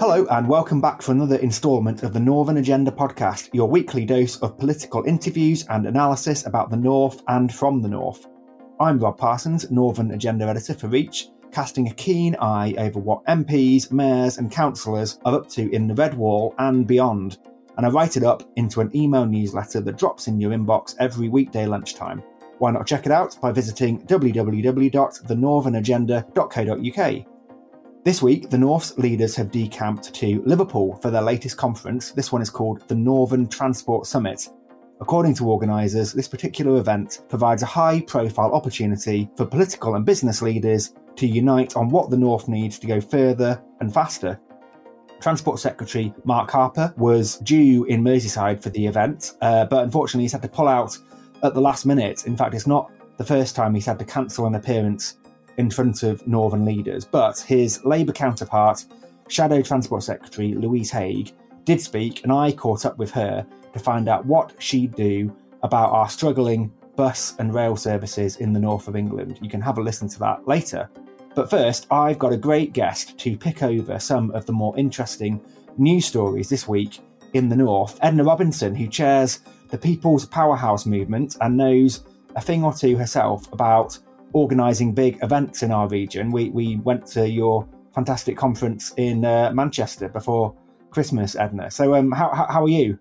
Hello, and welcome back for another instalment of the Northern Agenda podcast, your weekly dose of political interviews and analysis about the North and from the North. I'm Rob Parsons, Northern Agenda editor for Reach, casting a keen eye over what MPs, mayors, and councillors are up to in the Red Wall and beyond. And I write it up into an email newsletter that drops in your inbox every weekday lunchtime. Why not check it out by visiting www.thenorthernagenda.co.uk? This week, the North's leaders have decamped to Liverpool for their latest conference. This one is called the Northern Transport Summit. According to organisers, this particular event provides a high profile opportunity for political and business leaders to unite on what the North needs to go further and faster. Transport Secretary Mark Harper was due in Merseyside for the event, uh, but unfortunately he's had to pull out at the last minute. In fact, it's not the first time he's had to cancel an appearance in front of Northern leaders. But his Labour counterpart, Shadow Transport Secretary Louise Haigh, did speak, and I caught up with her to find out what she'd do about our struggling bus and rail services in the north of England. You can have a listen to that later. But first, I've got a great guest to pick over some of the more interesting news stories this week in the north. Edna Robinson, who chairs the People's Powerhouse movement and knows a thing or two herself about organising big events in our region. We we went to your fantastic conference in uh, Manchester before Christmas, Edna. So um, how, how how are you?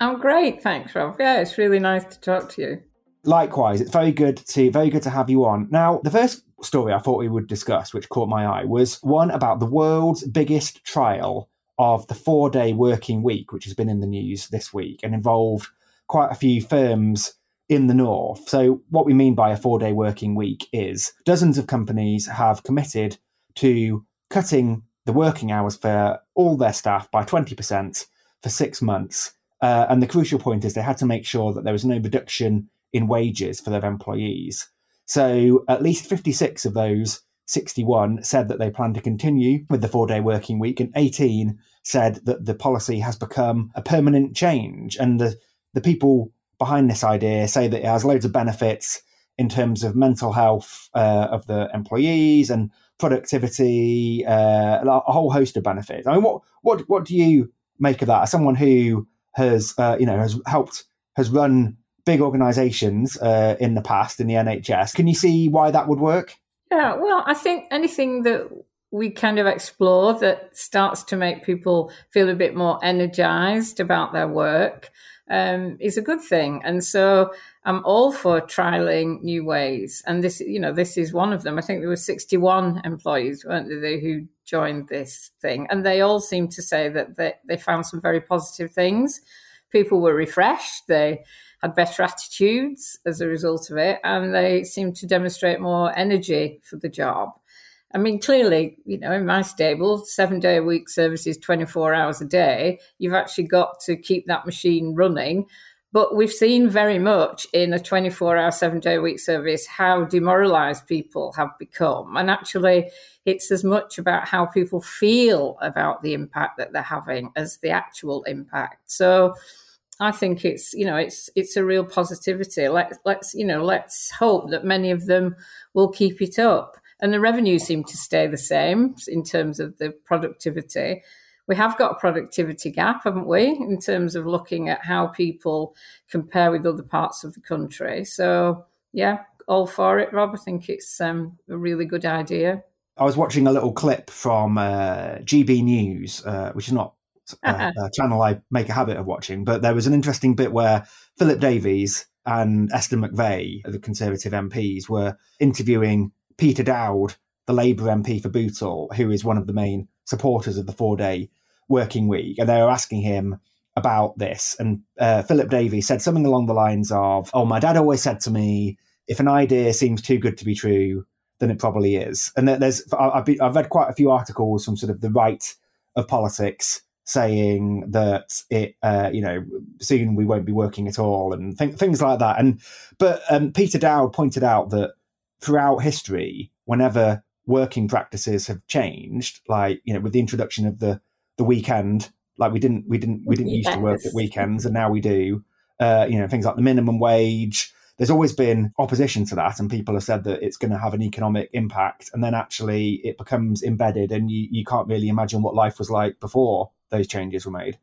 I'm great, thanks, Rob. Yeah, it's really nice to talk to you. Likewise, it's very good to very good to have you on. Now, the first story I thought we would discuss, which caught my eye, was one about the world's biggest trial of the four-day working week, which has been in the news this week and involved quite a few firms in the north. So, what we mean by a four day working week is dozens of companies have committed to cutting the working hours for all their staff by 20% for six months. Uh, and the crucial point is they had to make sure that there was no reduction in wages for their employees. So, at least 56 of those 61 said that they plan to continue with the four day working week, and 18 said that the policy has become a permanent change. And the, the people behind this idea say that it has loads of benefits in terms of mental health uh, of the employees and productivity, uh, a whole host of benefits. I mean, what what what do you make of that? As someone who has uh, you know has helped has run big organisations uh, in the past in the NHS, can you see why that would work? Yeah, well, I think anything that we kind of explore that starts to make people feel a bit more energized about their work um, is a good thing. And so I'm all for trialing new ways. And this, you know, this is one of them. I think there were 61 employees, weren't there, who joined this thing. And they all seem to say that they, they found some very positive things. People were refreshed. They had better attitudes as a result of it. And they seemed to demonstrate more energy for the job. I mean, clearly, you know, in my stable, seven day a week services, 24 hours a day, you've actually got to keep that machine running. But we've seen very much in a 24 hour, seven day a week service how demoralized people have become. And actually, it's as much about how people feel about the impact that they're having as the actual impact. So, I think it's you know it's it's a real positivity. Let's let's you know let's hope that many of them will keep it up and the revenues seem to stay the same in terms of the productivity. We have got a productivity gap, haven't we, in terms of looking at how people compare with other parts of the country. So, yeah, all for it, Rob. I think it's um, a really good idea. I was watching a little clip from uh, GB News, uh, which is not a, a channel I make a habit of watching, but there was an interesting bit where Philip Davies and Esther McVey, the Conservative MPs, were interviewing Peter Dowd, the Labour MP for Bootle, who is one of the main supporters of the four day working week, and they were asking him about this. And uh, Philip Davies said something along the lines of, Oh, my dad always said to me, if an idea seems too good to be true, then it probably is. And there's, I've, been, I've read quite a few articles from sort of the right of politics saying that it, uh, you know, soon we won't be working at all and th- things like that. And but um, Peter Dowd pointed out that throughout history, whenever working practices have changed, like you know, with the introduction of the the weekend, like we didn't we didn't we didn't yes. used to work at weekends, and now we do. Uh, you know, things like the minimum wage, there's always been opposition to that, and people have said that it's going to have an economic impact, and then actually it becomes embedded, and you, you can't really imagine what life was like before those changes were made.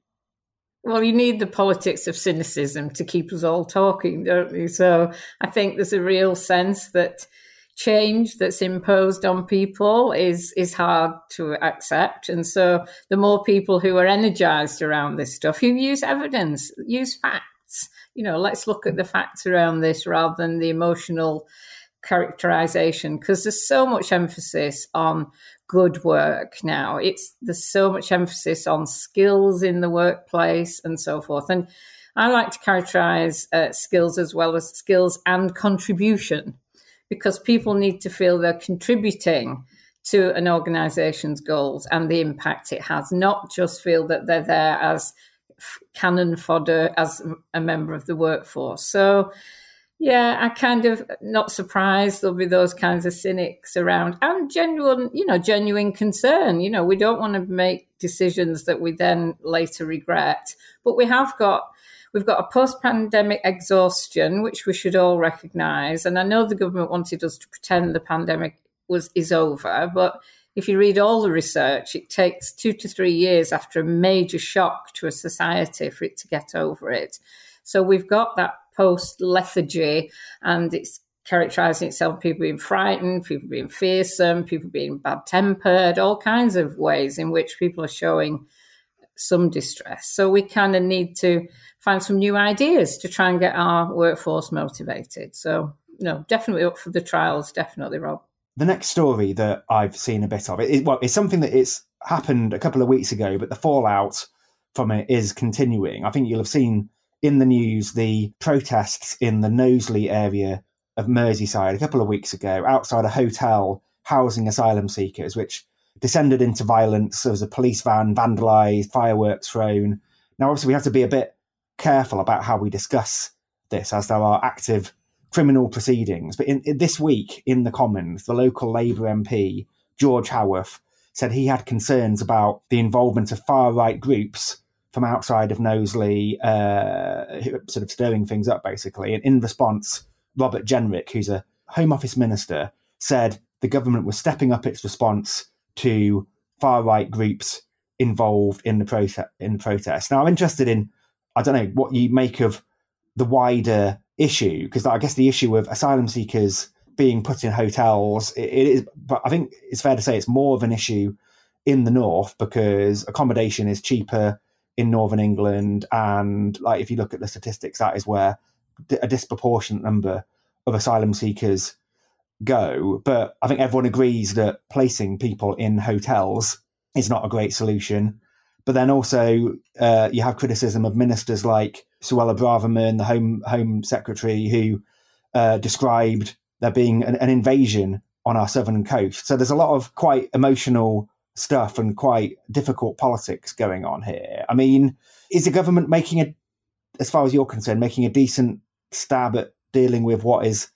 Well, you need the politics of cynicism to keep us all talking, don't you? So I think there's a real sense that change that's imposed on people is is hard to accept. And so the more people who are energized around this stuff who use evidence use facts you know let's look at the facts around this rather than the emotional characterization because there's so much emphasis on good work now. It's there's so much emphasis on skills in the workplace and so forth. And i like to characterize uh, skills as well as skills and contribution because people need to feel they're contributing to an organization's goals and the impact it has, not just feel that they're there as cannon fodder as a member of the workforce. So, yeah, I kind of not surprised there'll be those kinds of cynics around and genuine, you know, genuine concern. You know, we don't want to make decisions that we then later regret, but we have got We've got a post pandemic exhaustion, which we should all recognise. And I know the government wanted us to pretend the pandemic was is over, but if you read all the research, it takes two to three years after a major shock to a society for it to get over it. So we've got that post lethargy, and it's characterizing itself people being frightened, people being fearsome, people being bad tempered, all kinds of ways in which people are showing some distress. So we kind of need to find some new ideas to try and get our workforce motivated. So, no, definitely up for the trials, definitely, Rob. The next story that I've seen a bit of, it, well, it's something that it's happened a couple of weeks ago, but the fallout from it is continuing. I think you'll have seen in the news the protests in the Knowsley area of Merseyside a couple of weeks ago outside a hotel housing asylum seekers, which descended into violence. There was a police van vandalised, fireworks thrown. Now, obviously, we have to be a bit careful about how we discuss this, as there are active criminal proceedings. But in, in this week in the Commons, the local Labour MP George Howarth said he had concerns about the involvement of far right groups from outside of Knowsley, uh, sort of stirring things up, basically. And in response, Robert Jenrick, who's a Home Office minister, said the government was stepping up its response to far right groups involved in the protest. In the protest. Now, I'm interested in I don't know what you make of the wider issue because I guess the issue of asylum seekers being put in hotels it, it is, but I think it's fair to say it's more of an issue in the north because accommodation is cheaper in northern England, and like if you look at the statistics, that is where a disproportionate number of asylum seekers go. But I think everyone agrees that placing people in hotels is not a great solution. But then also uh, you have criticism of ministers like Suella Braverman, the Home Home Secretary, who uh, described there being an, an invasion on our southern coast. So there's a lot of quite emotional stuff and quite difficult politics going on here. I mean, is the government making a, as far as you're concerned, making a decent stab at dealing with what is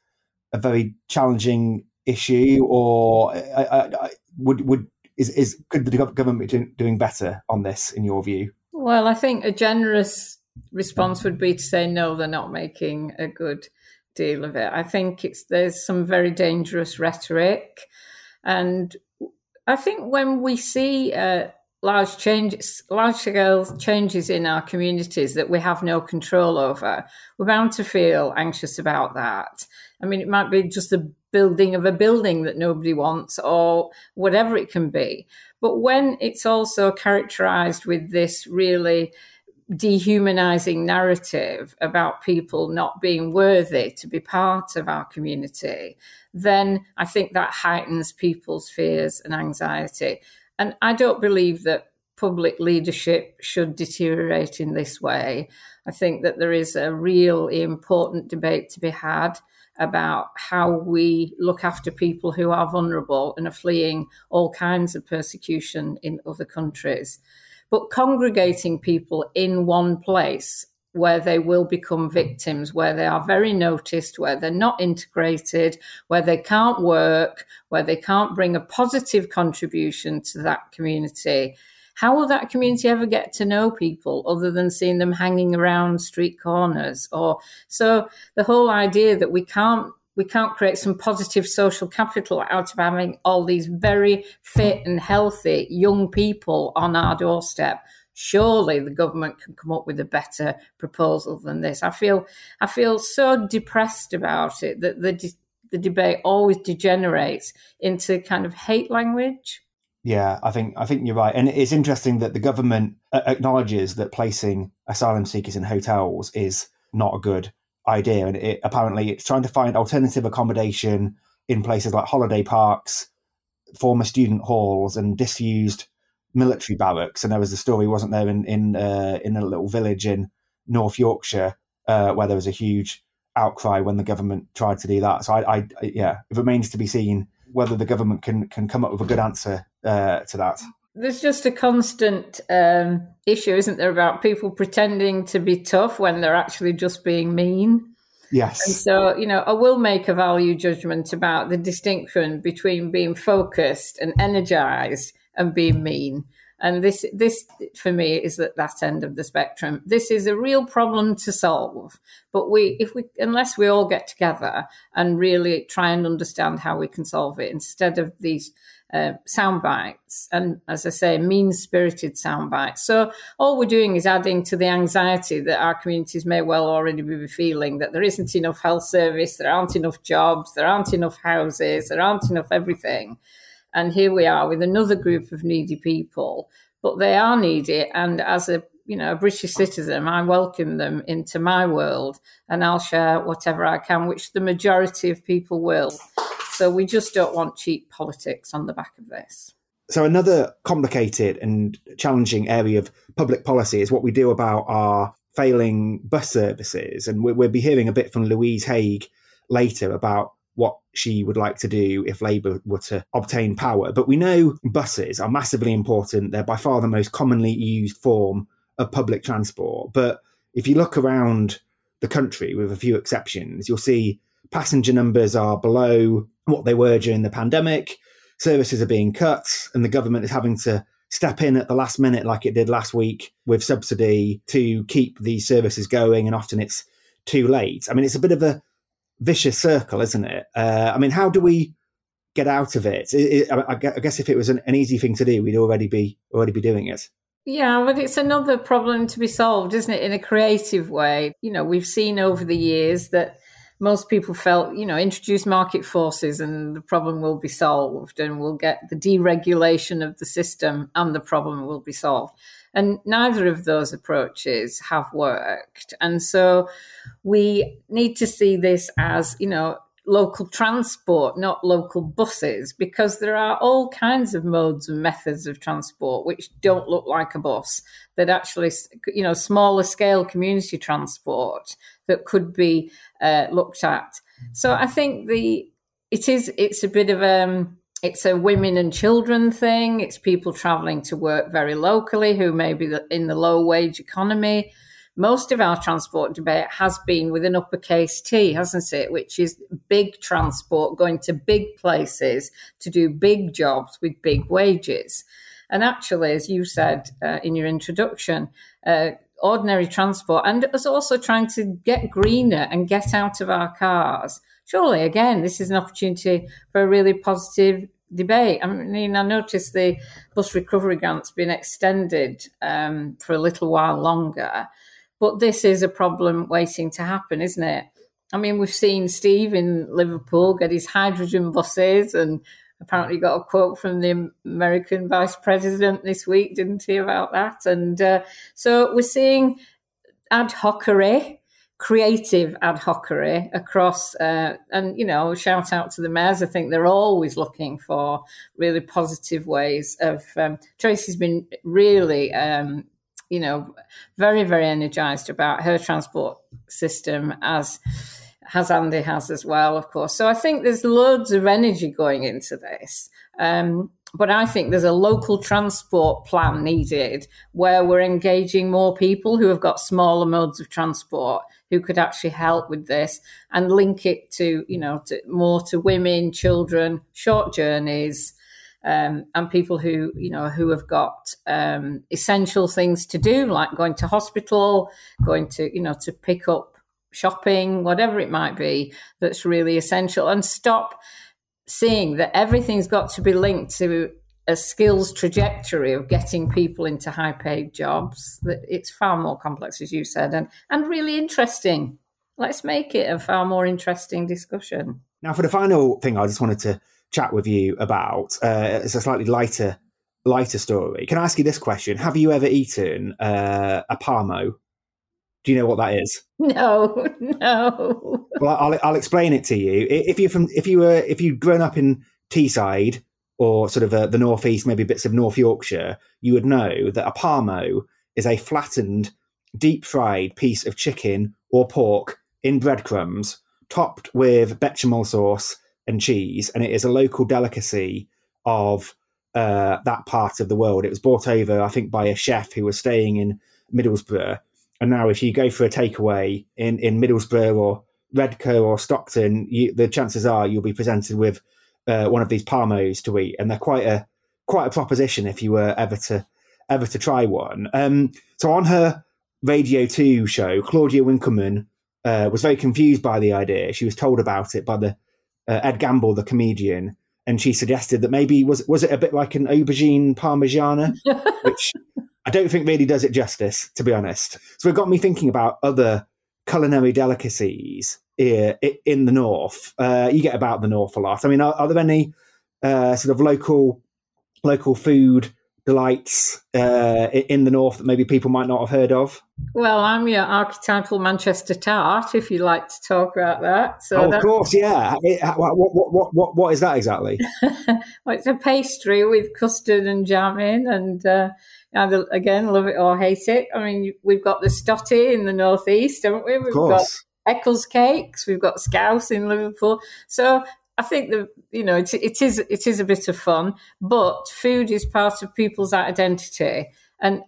a very challenging issue, or I, I, I, would would is is could the government be doing better on this in your view? Well, I think a generous response would be to say no, they're not making a good deal of it. I think it's there's some very dangerous rhetoric, and I think when we see uh, large changes, large scale changes in our communities that we have no control over, we're bound to feel anxious about that. I mean, it might be just the building of a building that nobody wants or whatever it can be. But when it's also characterized with this really dehumanizing narrative about people not being worthy to be part of our community, then I think that heightens people's fears and anxiety. And I don't believe that public leadership should deteriorate in this way. I think that there is a real important debate to be had about how we look after people who are vulnerable and are fleeing all kinds of persecution in other countries. But congregating people in one place where they will become victims, where they are very noticed, where they're not integrated, where they can't work, where they can't bring a positive contribution to that community, how will that community ever get to know people other than seeing them hanging around street corners? Or so the whole idea that we can't we can't create some positive social capital out of having all these very fit and healthy young people on our doorstep surely the government can come up with a better proposal than this. I feel I feel so depressed about it that the the debate always degenerates into kind of hate language. Yeah, I think I think you're right, and it's interesting that the government acknowledges that placing asylum seekers in hotels is not a good idea, and it, apparently it's trying to find alternative accommodation in places like holiday parks, former student halls, and disused military barracks, and there was a story, wasn't there, in in uh, in a little village in North Yorkshire uh, where there was a huge outcry when the government tried to do that. So I, I, yeah, it remains to be seen whether the government can can come up with a good answer uh, to that. There's just a constant um, issue, isn't there, about people pretending to be tough when they're actually just being mean. Yes. And so, you know, I will make a value judgment about the distinction between being focused and energized and being mean. And this, this for me is at that end of the spectrum. This is a real problem to solve. But we, if we, unless we all get together and really try and understand how we can solve it, instead of these uh, sound bites, and as I say, mean spirited sound bites. So all we're doing is adding to the anxiety that our communities may well already be feeling that there isn't enough health service, there aren't enough jobs, there aren't enough houses, there aren't enough everything. And here we are with another group of needy people, but they are needy. And as a you know a British citizen, I welcome them into my world, and I'll share whatever I can, which the majority of people will. So we just don't want cheap politics on the back of this. So another complicated and challenging area of public policy is what we do about our failing bus services, and we'll be hearing a bit from Louise Haigh later about what she would like to do if Labour were to obtain power. But we know buses are massively important. They're by far the most commonly used form of public transport. But if you look around the country, with a few exceptions, you'll see passenger numbers are below what they were during the pandemic. Services are being cut, and the government is having to step in at the last minute, like it did last week with subsidy to keep these services going. And often it's too late. I mean, it's a bit of a vicious circle, isn't it? Uh, I mean, how do we get out of it? it, it I, guess if it was an, an, easy thing to do, we'd already be already be doing it. Yeah, but it's another problem to be solved, isn't it? In a creative way. You know, we've seen over the years that most people felt, you know, introduce market forces and the problem will be solved and we'll get the deregulation of the system and the problem will be solved. And neither of those approaches have worked. And so we need to see this as, you know, local transport, not local buses, because there are all kinds of modes and methods of transport which don't look like a bus, that actually, you know, smaller scale community transport that could be uh, looked at. So I think the, it is, it's a bit of a, um, it's a women and children thing. It's people traveling to work very locally who may be in the low wage economy. Most of our transport debate has been with an uppercase T, hasn't it? Which is big transport going to big places to do big jobs with big wages. And actually, as you said uh, in your introduction, uh, ordinary transport and us also trying to get greener and get out of our cars. Surely, again, this is an opportunity for a really positive debate. I mean, I noticed the bus recovery grant's been extended um, for a little while longer, but this is a problem waiting to happen, isn't it? I mean, we've seen Steve in Liverpool get his hydrogen buses and apparently got a quote from the American vice president this week, didn't he, about that? And uh, so we're seeing ad hocery creative ad hocery across uh, and you know shout out to the mayors i think they're always looking for really positive ways of um, tracy's been really um, you know very very energized about her transport system as has andy has as well of course. So i think there's loads of energy going into this. Um, but I think there's a local transport plan needed where we're engaging more people who have got smaller modes of transport who could actually help with this and link it to, you know, to, more to women, children, short journeys, um, and people who you know who have got um, essential things to do, like going to hospital, going to you know to pick up shopping, whatever it might be, that's really essential, and stop seeing that everything's got to be linked to a skills trajectory of getting people into high paid jobs. That it's far more complex, as you said, and and really interesting. Let's make it a far more interesting discussion. Now, for the final thing, I just wanted to chat with you about. Uh, it's a slightly lighter lighter story. Can I ask you this question? Have you ever eaten uh, a parmo? Do you know what that is? No, no. Well, I'll, I'll explain it to you. If you're from, if you were, if you'd grown up in Teesside or sort of uh, the northeast, maybe bits of North Yorkshire, you would know that a parmo is a flattened, deep fried piece of chicken or pork in breadcrumbs, topped with bechamel sauce and cheese, and it is a local delicacy of uh, that part of the world. It was brought over, I think, by a chef who was staying in Middlesbrough. And now, if you go for a takeaway in, in Middlesbrough or Redcar or Stockton, you, the chances are you'll be presented with uh, one of these parmos to eat, and they're quite a quite a proposition if you were ever to ever to try one. Um, so on her Radio Two show, Claudia Winkleman uh, was very confused by the idea. She was told about it by the uh, Ed Gamble, the comedian, and she suggested that maybe was was it a bit like an aubergine parmigiana, which I don't think really does it justice, to be honest. So it got me thinking about other culinary delicacies here in the north. Uh, you get about the north a lot. I mean, are, are there any uh, sort of local local food delights uh, in the north that maybe people might not have heard of? Well, I'm your archetypal Manchester tart, if you like to talk about that. So oh, of course, yeah. what, what, what, what, what is that exactly? well, it's a pastry with custard and jam in, and uh, either, again, love it or hate it. I mean, we've got the stotty in the northeast, haven't we? We've got Eccles cakes, we've got Scouse in Liverpool. So I think that you know it, it is it is a bit of fun, but food is part of people's identity, and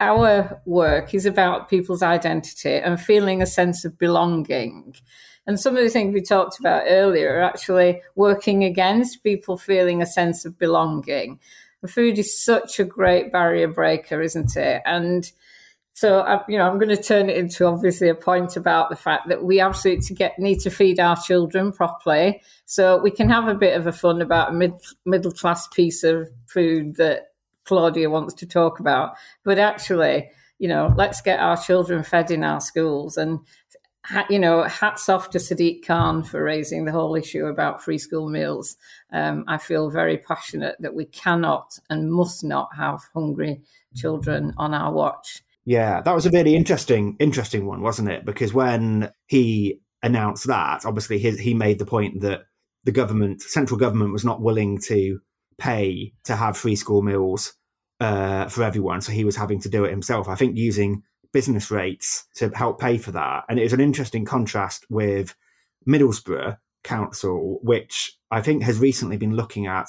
our work is about people's identity and feeling a sense of belonging. And some of the things we talked about earlier are actually working against people feeling a sense of belonging. Food is such a great barrier breaker, isn't it? And so, uh, you know, I'm going to turn it into obviously a point about the fact that we absolutely get, need to feed our children properly. So we can have a bit of a fun about a mid, middle class piece of food that Claudia wants to talk about. But actually, you know, let's get our children fed in our schools. And, you know, hats off to Sadiq Khan for raising the whole issue about free school meals. Um, I feel very passionate that we cannot and must not have hungry children on our watch. Yeah, that was a really interesting, interesting one, wasn't it? Because when he announced that, obviously his, he made the point that the government, central government, was not willing to pay to have free school meals uh, for everyone, so he was having to do it himself. I think using business rates to help pay for that, and it was an interesting contrast with Middlesbrough Council, which I think has recently been looking at.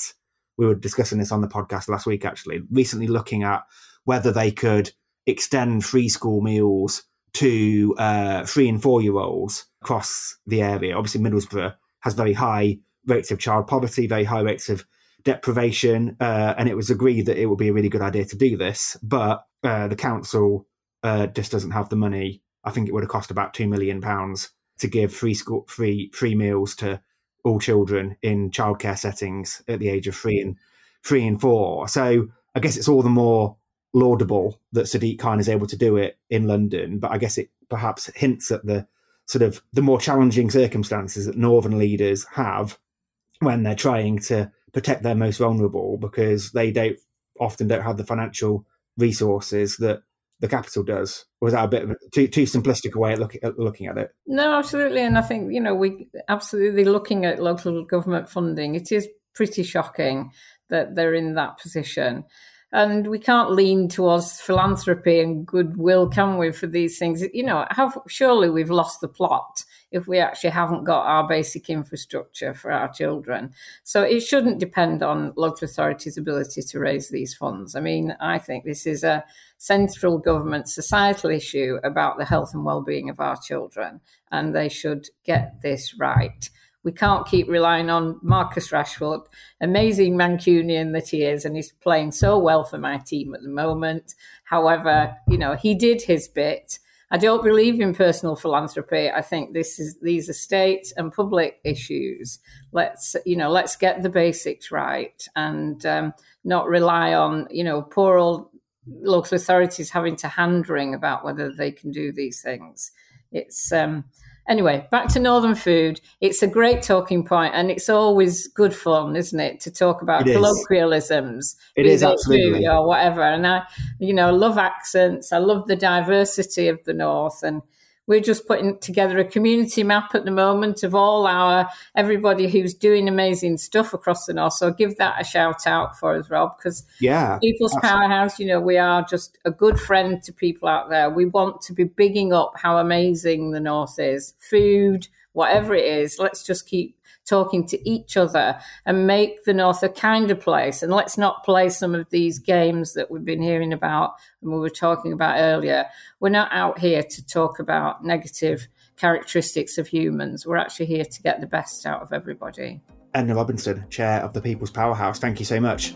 We were discussing this on the podcast last week, actually. Recently, looking at whether they could extend free school meals to uh, three and four year olds across the area. Obviously, Middlesbrough has very high rates of child poverty, very high rates of deprivation, uh, and it was agreed that it would be a really good idea to do this. But uh, the council uh, just doesn't have the money. I think it would have cost about two million pounds to give free school free free meals to all children in childcare settings at the age of three and three and four. So I guess it's all the more laudable that Sadiq Khan is able to do it in London, but I guess it perhaps hints at the sort of the more challenging circumstances that northern leaders have when they're trying to protect their most vulnerable because they don't often don't have the financial resources that the capital does. was that a bit a too, too simplistic a way of look, looking at it? No, absolutely. And I think, you know, we absolutely looking at local government funding, it is pretty shocking that they're in that position and we can't lean towards philanthropy and goodwill, can we, for these things? You know, have, surely we've lost the plot if we actually haven't got our basic infrastructure for our children. So it shouldn't depend on local authorities' ability to raise these funds. I mean, I think this is a central government societal issue about the health and well-being of our children, and they should get this right. We can't keep relying on Marcus Rashford, amazing Mancunian that he is, and he's playing so well for my team at the moment. However, you know, he did his bit. I don't believe in personal philanthropy. I think this is these are state and public issues. Let's you know, let's get the basics right and um, not rely on you know poor old local authorities having to hand wring about whether they can do these things. It's um, Anyway, back to Northern food. It's a great talking point, and it's always good fun, isn't it, to talk about colloquialisms, it is absolutely, or whatever. And I, you know, love accents. I love the diversity of the North, and we're just putting together a community map at the moment of all our everybody who's doing amazing stuff across the north. So give that a shout out for us, Rob, because yeah, People's Powerhouse. You know, we are just a good friend to people out there. We want to be bigging up how amazing the north is, food, whatever it is. Let's just keep talking to each other and make the North a kinder place. And let's not play some of these games that we've been hearing about and we were talking about earlier. We're not out here to talk about negative characteristics of humans. We're actually here to get the best out of everybody. Edna Robinson, Chair of the People's Powerhouse, thank you so much.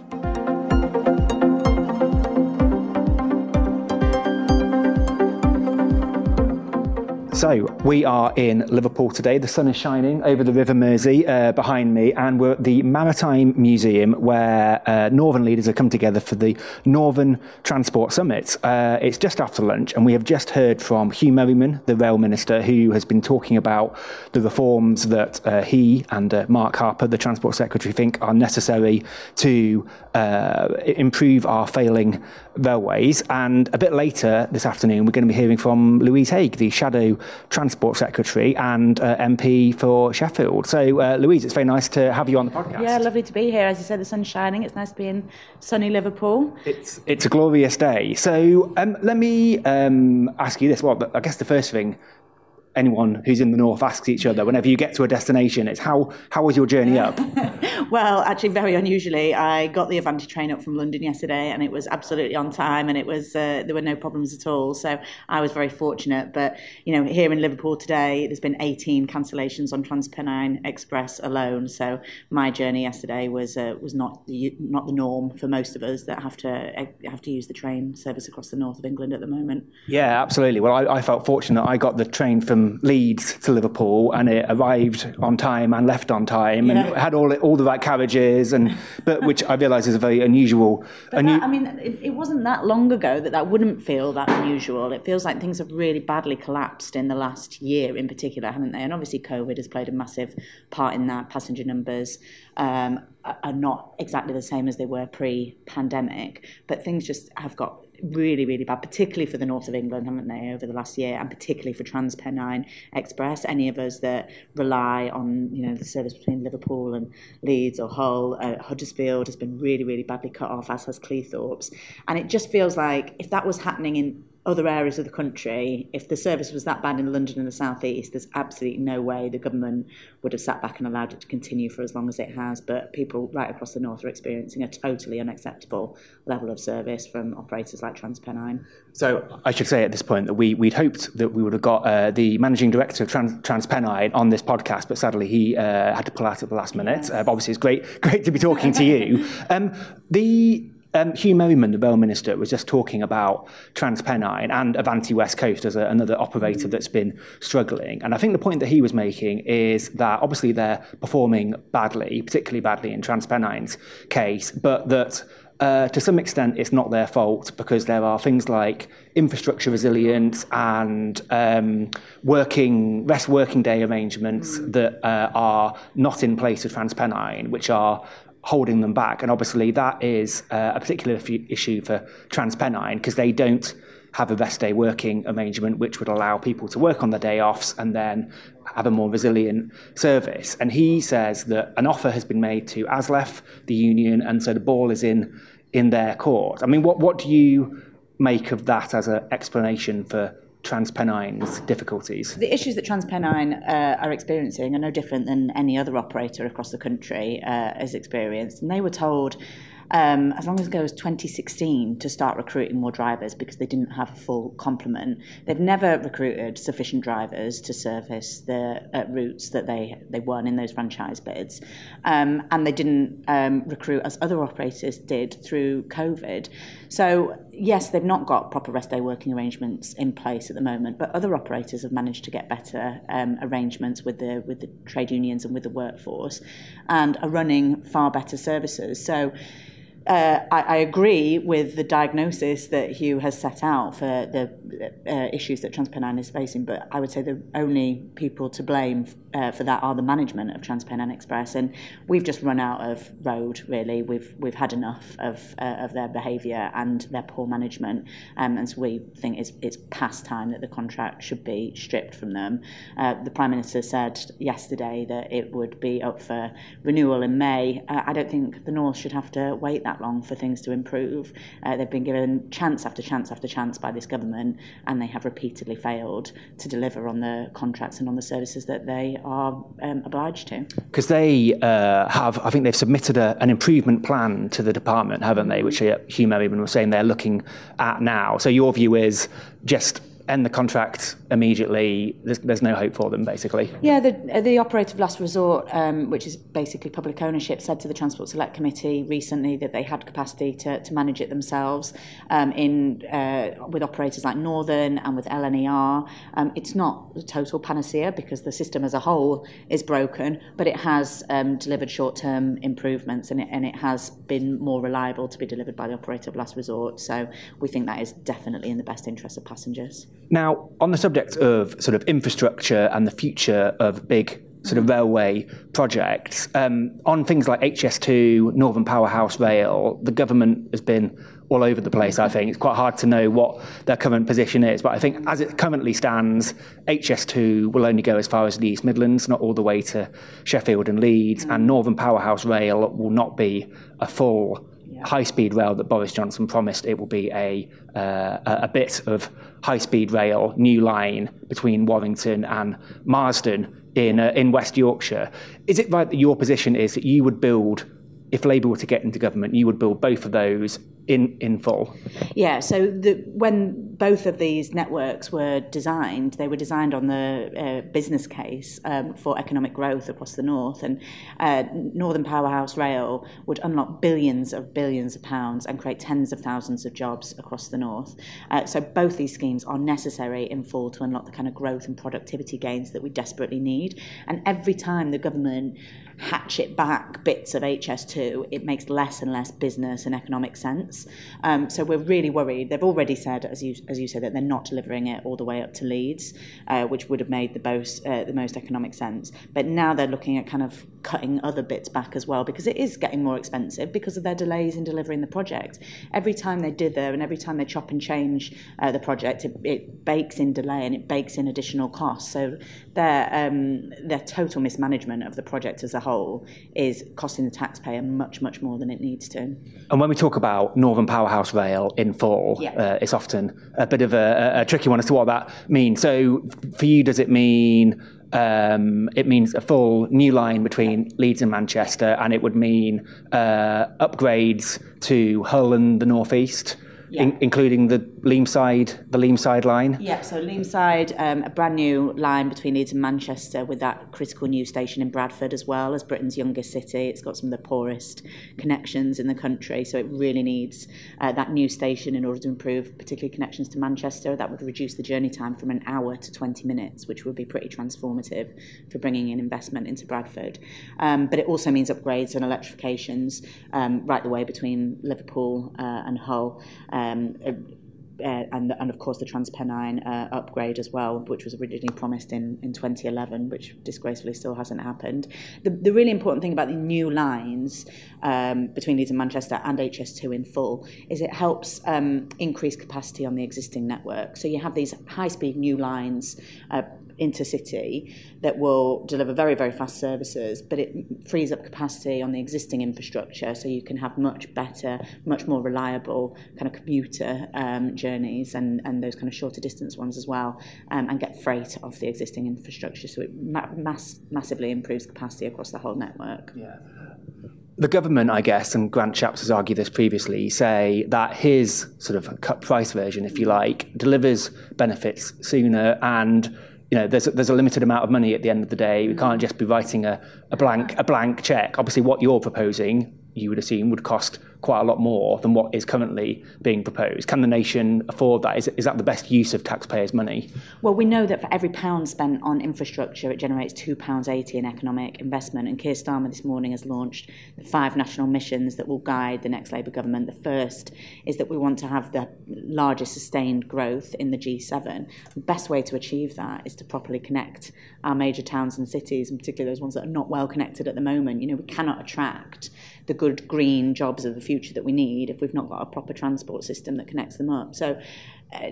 So we are in Liverpool today. The sun is shining over the River Mersey uh, behind me, and we're at the Maritime Museum where uh, Northern leaders have come together for the Northern Transport Summit. Uh, it's just after lunch, and we have just heard from Huw Merriman, the Rail Minister, who has been talking about the reforms that uh, he and uh, Mark Harper, the Transport Secretary, think are necessary to uh, improve our failing railways. And a bit later this afternoon, we're going to be hearing from Louise Haigh, the Shadow Transport Secretary and uh, MP for Sheffield. So, uh, Louise, it's very nice to have you on the podcast. Yeah, lovely to be here. As you said, the sun's shining. It's nice to be in sunny Liverpool. It's it's a glorious day. So, um, let me um, ask you this. Well, I guess the first thing anyone who's in the north asks each other whenever you get to a destination it's how how was your journey up? Well actually very unusually i got the avanti train up from london yesterday and it was absolutely on time and it was uh, there were no problems at all. So i was very fortunate but you know here in liverpool today there's been 18 cancellations on transpennine express alone. So my journey yesterday was uh, was not the not the norm for most of us that have to uh, have to use the train service across the north of england at the moment. Yeah absolutely. Well i, I felt fortunate. I got the train from from Leeds to Liverpool, and it arrived on time and left on time, yeah. and had all all the right carriages, and but which I realise is a very unusual. But that, I mean, it, it, wasn't that long ago that that wouldn't feel that unusual. It feels like things have really badly collapsed in the last year, in particular, haven't they? And obviously, COVID has played a massive part in that. Passenger numbers um, are not exactly the same as they were pre-pandemic, but things just have got really, really bad, particularly for the north of England, haven't they, over the last year, and particularly for TransPennine Express. Any of us that rely on, you know, the service between Liverpool and Leeds or Hull, uh, Huddersfield has been really, really badly cut off, as has Cleethorpes. And it just feels like if that was happening in other areas of the country, if the service was that bad in London and the South East, there's absolutely no way the government would have sat back and allowed it to continue for as long as it has. But people right across the north are experiencing a totally unacceptable level of service from operators like TransPennine. So I should say at this point that we we'd hoped that we would have got uh, the managing director of Trans, TransPennine on this podcast, but sadly he uh, had to pull out at the last minute. Yes. Uh, obviously, it's great great to be talking to you. Um, the um, Huw Merriman, the Rail Minister, was just talking about TransPennine and Avanti West Coast as a, another operator that's been struggling. And I think the point that he was making is that obviously they're performing badly, particularly badly in TransPennine's case, but that uh, to some extent, it's not their fault because there are things like infrastructure resilience and um, working rest working day arrangements that uh, are not in place with TransPennine, which are holding them back. And obviously, that is uh, a particular issue for TransPennine because they don't have a rest day working arrangement which would allow people to work on their day offs and then have a more resilient service. And he says that an offer has been made to ASLEF, the union, and so the ball is in in their court. I mean, what what do you make of that as an explanation for TransPennine's difficulties? The issues that TransPennine uh, are experiencing are no different than any other operator across the country uh, has experienced. And they were told um, as long as it goes 2016 to start recruiting more drivers because they didn't have a full complement. They've never recruited sufficient drivers to service the uh, routes that they, they won in those franchise bids. Um, and they didn't um, recruit as other operators did through COVID. So, yes, they've not got proper rest day working arrangements in place at the moment, but other operators have managed to get better um, arrangements with the, with the trade unions and with the workforce and are running far better services. So, uh, I, I agree with the diagnosis that Huw has set out for the uh, issues that TransPennine is facing, but I would say the only people to blame uh, for that are the management of TransPennine Express, and we've just run out of road. Really, we've we've had enough of uh, of their behaviour and their poor management, um, and so we think it's it's past time that the contract should be stripped from them. Uh, the Prime Minister said yesterday that it would be up for renewal in May. Uh, I don't think the North should have to wait that long for things to improve. Uh, they've been given chance after chance after chance by this government, and they have repeatedly failed to deliver on the contracts and on the services that they are um, obliged to. Because they uh, have, I think they've submitted a, an improvement plan to the department, haven't they? Which uh, Huw Merriman was saying they're looking at now. So your view is just end the contract immediately. There's, there's no hope for them, basically. Yeah, the, the operator of last resort, um, which is basically public ownership, said to the Transport Select Committee recently that they had capacity to, to manage it themselves um, in uh, with operators like Northern and with LNER. Um, it's not a total panacea because the system as a whole is broken, but it has um, delivered short-term improvements and it, and it has been more reliable to be delivered by the operator of last resort. So we think that is definitely in the best interest of passengers. Now, on the subject of sort of infrastructure and the future of big sort of railway projects, um, on things like HS2, Northern Powerhouse Rail, the government has been all over the place, I think. It's quite hard to know what their current position is. But I think as it currently stands, HS2 will only go as far as the East Midlands, not all the way to Sheffield and Leeds. And Northern Powerhouse Rail will not be a full high speed rail that Boris Johnson promised. It will be a, uh, a bit of high speed rail, new line between Warrington and Marsden in, uh, in West Yorkshire. Is it right that your position is that you would build, if Labour were to get into government, you would build both of those in, in full? Yeah, so the, when both of these networks were designed, they were designed on the uh, business case um, for economic growth across the north. And uh, Northern Powerhouse Rail would unlock billions of billions of pounds and create tens of thousands of jobs across the north. Uh, so both these schemes are necessary in full to unlock the kind of growth and productivity gains that we desperately need. And every time the government hatchet back bits of HS2, it makes less and less business and economic sense. Um, so we're really worried. They've already said, as you as you said, that they're not delivering it all the way up to Leeds, uh, which would have made the most uh, the most economic sense. But now they're looking at kind of cutting other bits back as well because it is getting more expensive because of their delays in delivering the project. Every time they did there and every time they chop and change uh, the project, it, it bakes in delay and it bakes in additional costs. So their um, their total mismanagement of the project as a whole is costing the taxpayer much much more than it needs to. And when we talk about Northern Powerhouse Rail in full, yeah. uh, it's often a bit of a, a tricky one as to what that means. So for you, does it mean um, it means a full new line between Leeds and Manchester, and it would mean uh, upgrades to Hull and the Northeast yeah. in, including the Leamside, the Leamside line. Yeah, so Leamside, um, a brand new line between Leeds and Manchester with that critical new station in Bradford as well as Britain's youngest city. It's got some of the poorest connections in the country, so it really needs uh, that new station in order to improve, particularly connections to Manchester. That would reduce the journey time from an hour to 20 minutes, which would be pretty transformative for bringing in investment into Bradford. Um, but it also means upgrades and electrifications um, right the way between Liverpool uh, and Hull. Um, uh, and, and of course the TransPennine uh, upgrade as well, which was originally promised in, in 2011, which disgracefully still hasn't happened. The, the really important thing about the new lines um, between Leeds and Manchester and HS2 in full is it helps um, increase capacity on the existing network. So you have these high-speed new lines uh, intercity that will deliver very, very fast services, but it frees up capacity on the existing infrastructure so you can have much better, much more reliable kind of commuter um, journeys and, and those kind of shorter distance ones as well, um, and get freight off the existing infrastructure. So it ma- mass, massively improves capacity across the whole network. Yeah. the government, I guess, and Grant Shapps has argued this previously, say that his sort of cut price version, if you like, delivers benefits sooner and you know, there's a, there's a limited amount of money at the end of the day. We can't mm. just be writing a, a blank a blank check. Obviously, what you're proposing, you would assume, would cost quite a lot more than what is currently being proposed. Can the nation afford that? Is, is that the best use of taxpayers' money? Well, we know that for every pound spent on infrastructure, it generates £2.80 in economic investment. And Keir Starmer this morning has launched the five national missions that will guide the next Labour government. The first is that we want to have the largest sustained growth in the G7. The best way to achieve that is to properly connect our major towns and cities, and particularly those ones that are not well connected at the moment. You know, we cannot attract the good green jobs of the future that we need if we've not got a proper transport system that connects them up. So uh,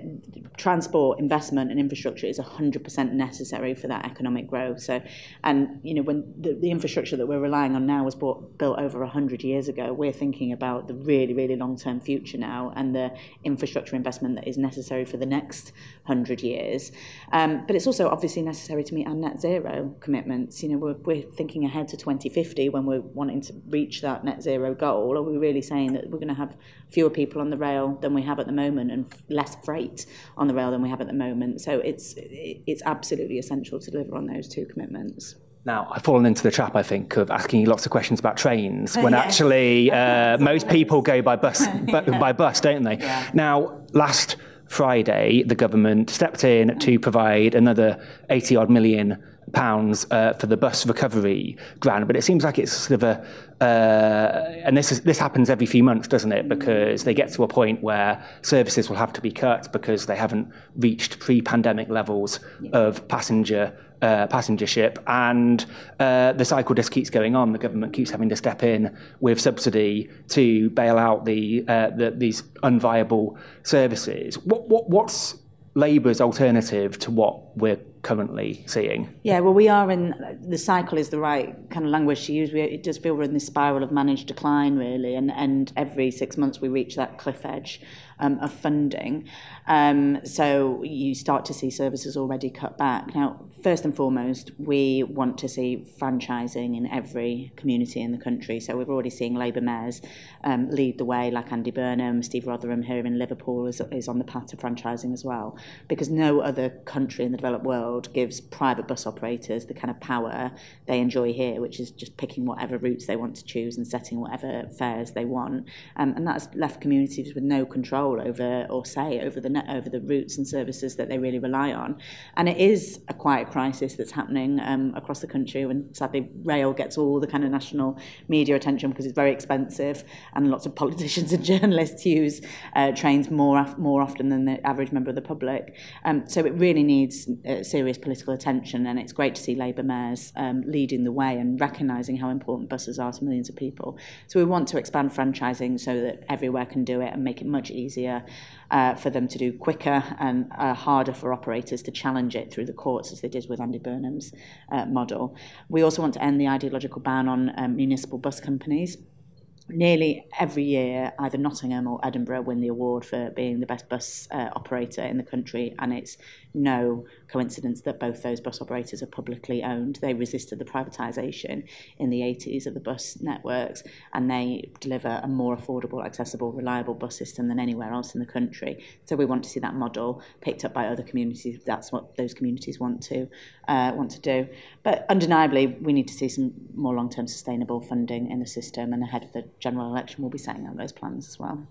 transport investment and infrastructure is 100% necessary for that economic growth. So, and you know, when the, the infrastructure that we're relying on now was bought, built over 100 years ago, we're thinking about the really, really long-term future now and the infrastructure investment that is necessary for the next 100 years. Um, but it's also obviously necessary to meet our net zero commitments. You know, we're, we're thinking ahead to 2050 when we're wanting to reach that net zero goal. Are we really saying that we're going to have fewer people on the rail than we have at the moment and less freight on the rail than we have at the moment. So it's it's absolutely essential to deliver on those two commitments. Now, I've fallen into the trap, I think, of asking you lots of questions about trains when yes. actually uh, most people go by bus, yeah. by bus, don't they? Yeah. Now, last Friday, the government stepped in to provide another 80 odd million pounds uh, for the bus recovery grant, but it seems like it's sort of a uh, and this is this happens every few months, doesn't it? Because they get to a point where services will have to be cut because they haven't reached pre-pandemic levels of passenger uh, passengership, and uh, the cycle just keeps going on. The government keeps having to step in with subsidy to bail out the, uh, the these unviable services. What, what what's Labour's alternative to what we're currently seeing? Yeah, well, we are in the cycle is the right kind of language to use. We, it does feel we're in this spiral of managed decline, really, and, and every six months we reach that cliff edge um, of funding. Um, so you start to see services already cut back. Now, first and foremost, we want to see franchising in every community in the country. So we're already seeing Labour mayors um, lead the way, like Andy Burnham, Steve Rotheram here in Liverpool is, is on the path to franchising as well, because no other country in the developed world gives private bus operators the kind of power they enjoy here, which is just picking whatever routes they want to choose and setting whatever fares they want. Um, and that's left communities with no control over or say over the over the routes and services that they really rely on. And it is a quiet crisis that's happening um, across the country when sadly rail gets all the kind of national media attention because it's very expensive and lots of politicians and journalists use uh, trains more more often than the average member of the public. Um, so it really needs uh, serious political attention and it's great to see Labour mayors um, leading the way and recognising how important buses are to millions of people. So we want to expand franchising so that everywhere can do it and make it much easier easier uh, for them to do quicker and uh, harder for operators to challenge it through the courts as they did with Andy Burnham's uh, model. We also want to end the ideological ban on um, municipal bus companies. Nearly every year, either Nottingham or Edinburgh win the award for being the best bus uh, operator in the country, and it's no coincidence that both those bus operators are publicly owned. They resisted the privatisation in the 80s of the bus networks, and they deliver a more affordable, accessible, reliable bus system than anywhere else in the country. So we want to see that model picked up by other communities. That's what those communities want to uh, want to do. But undeniably, we need to see some more long-term sustainable funding in the system, and ahead of the general election, we'll be setting out those plans as well.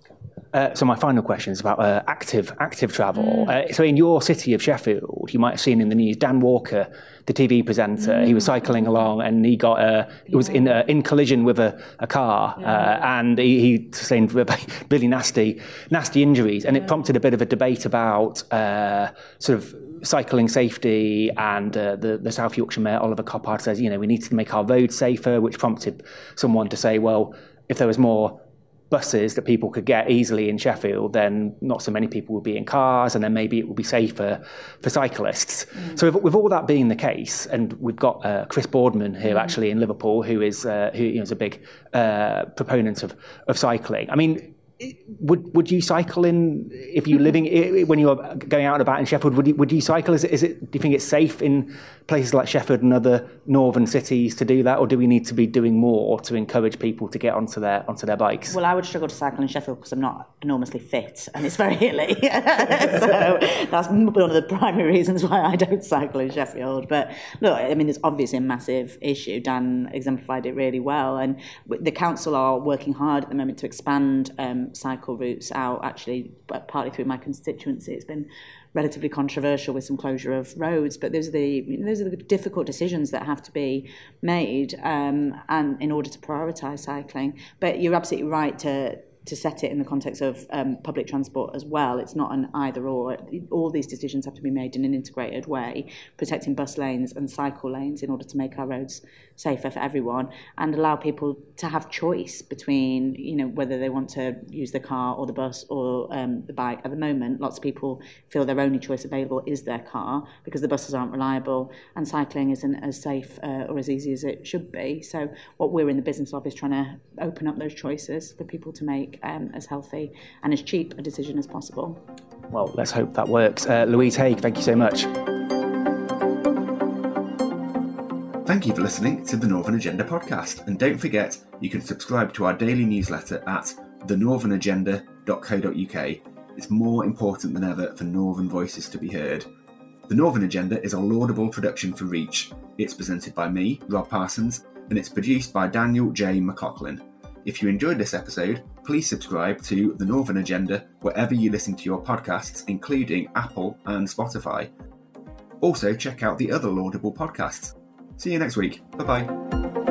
Uh, so my final question is about uh, active active travel. Mm. Uh, so in your city of Sheffield, you might have seen in the news Dan Walker, the TV presenter. Mm. He was cycling along and he got a, he was in a, in collision with a, a car yeah. uh, and he, he sustained really nasty nasty injuries. And yeah. it prompted a bit of a debate about uh, sort of cycling safety and uh, the, the South Yorkshire Mayor Oliver Coppard says, you know, we need to make our roads safer, which prompted someone to say, well, if there was more buses that people could get easily in Sheffield, then not so many people would be in cars, and then maybe it would be safer for cyclists. Mm. So, with, with, all that being the case, and we've got uh, Chris Boardman here mm. actually in Liverpool, who is uh, who you know, is a big uh, proponent of of cycling. I mean, would would you cycle in if you're living when you're going out and about in Sheffield? Would you would you cycle? Is it, is it do you think it's safe in places like Sheffield and other northern cities to do that, or do we need to be doing more to encourage people to get onto their onto their bikes? Well, I would struggle to cycle in Sheffield because I'm not enormously fit and it's very hilly. so that's one of the primary reasons why I don't cycle in Sheffield. But look, I mean, it's obviously a massive issue. Dan exemplified it really well, and the council are working hard at the moment to expand. Um, cycle routes out actually but partly through my constituency. It's been relatively controversial with some closure of roads but those are the you know, those are the difficult decisions that have to be made um, and in order to prioritize cycling. But you're absolutely right to to set it in the context of um, public transport as well. It's not an either or. All these decisions have to be made in an integrated way, protecting bus lanes and cycle lanes in order to make our roads safer for everyone and allow people to have choice between you know whether they want to use the car or the bus or um, the bike at the moment lots of people feel their only choice available is their car because the buses aren't reliable and cycling isn't as safe uh, or as easy as it should be so what we're in the business of is trying to open up those choices for people to make um, as healthy and as cheap a decision as possible well let's hope that works uh, Louise Haigh thank you so much Thank you for listening to the Northern Agenda podcast. And don't forget, you can subscribe to our daily newsletter at thenorthernagenda.co.uk. It's more important than ever for Northern voices to be heard. The Northern Agenda is a laudable production for Reach. It's presented by me, Rob Parsons, and it's produced by Daniel J. McLaughlin. If you enjoyed this episode, please subscribe to The Northern Agenda wherever you listen to your podcasts, including Apple and Spotify. Also, check out the other laudable podcasts. See you next week. Bye bye.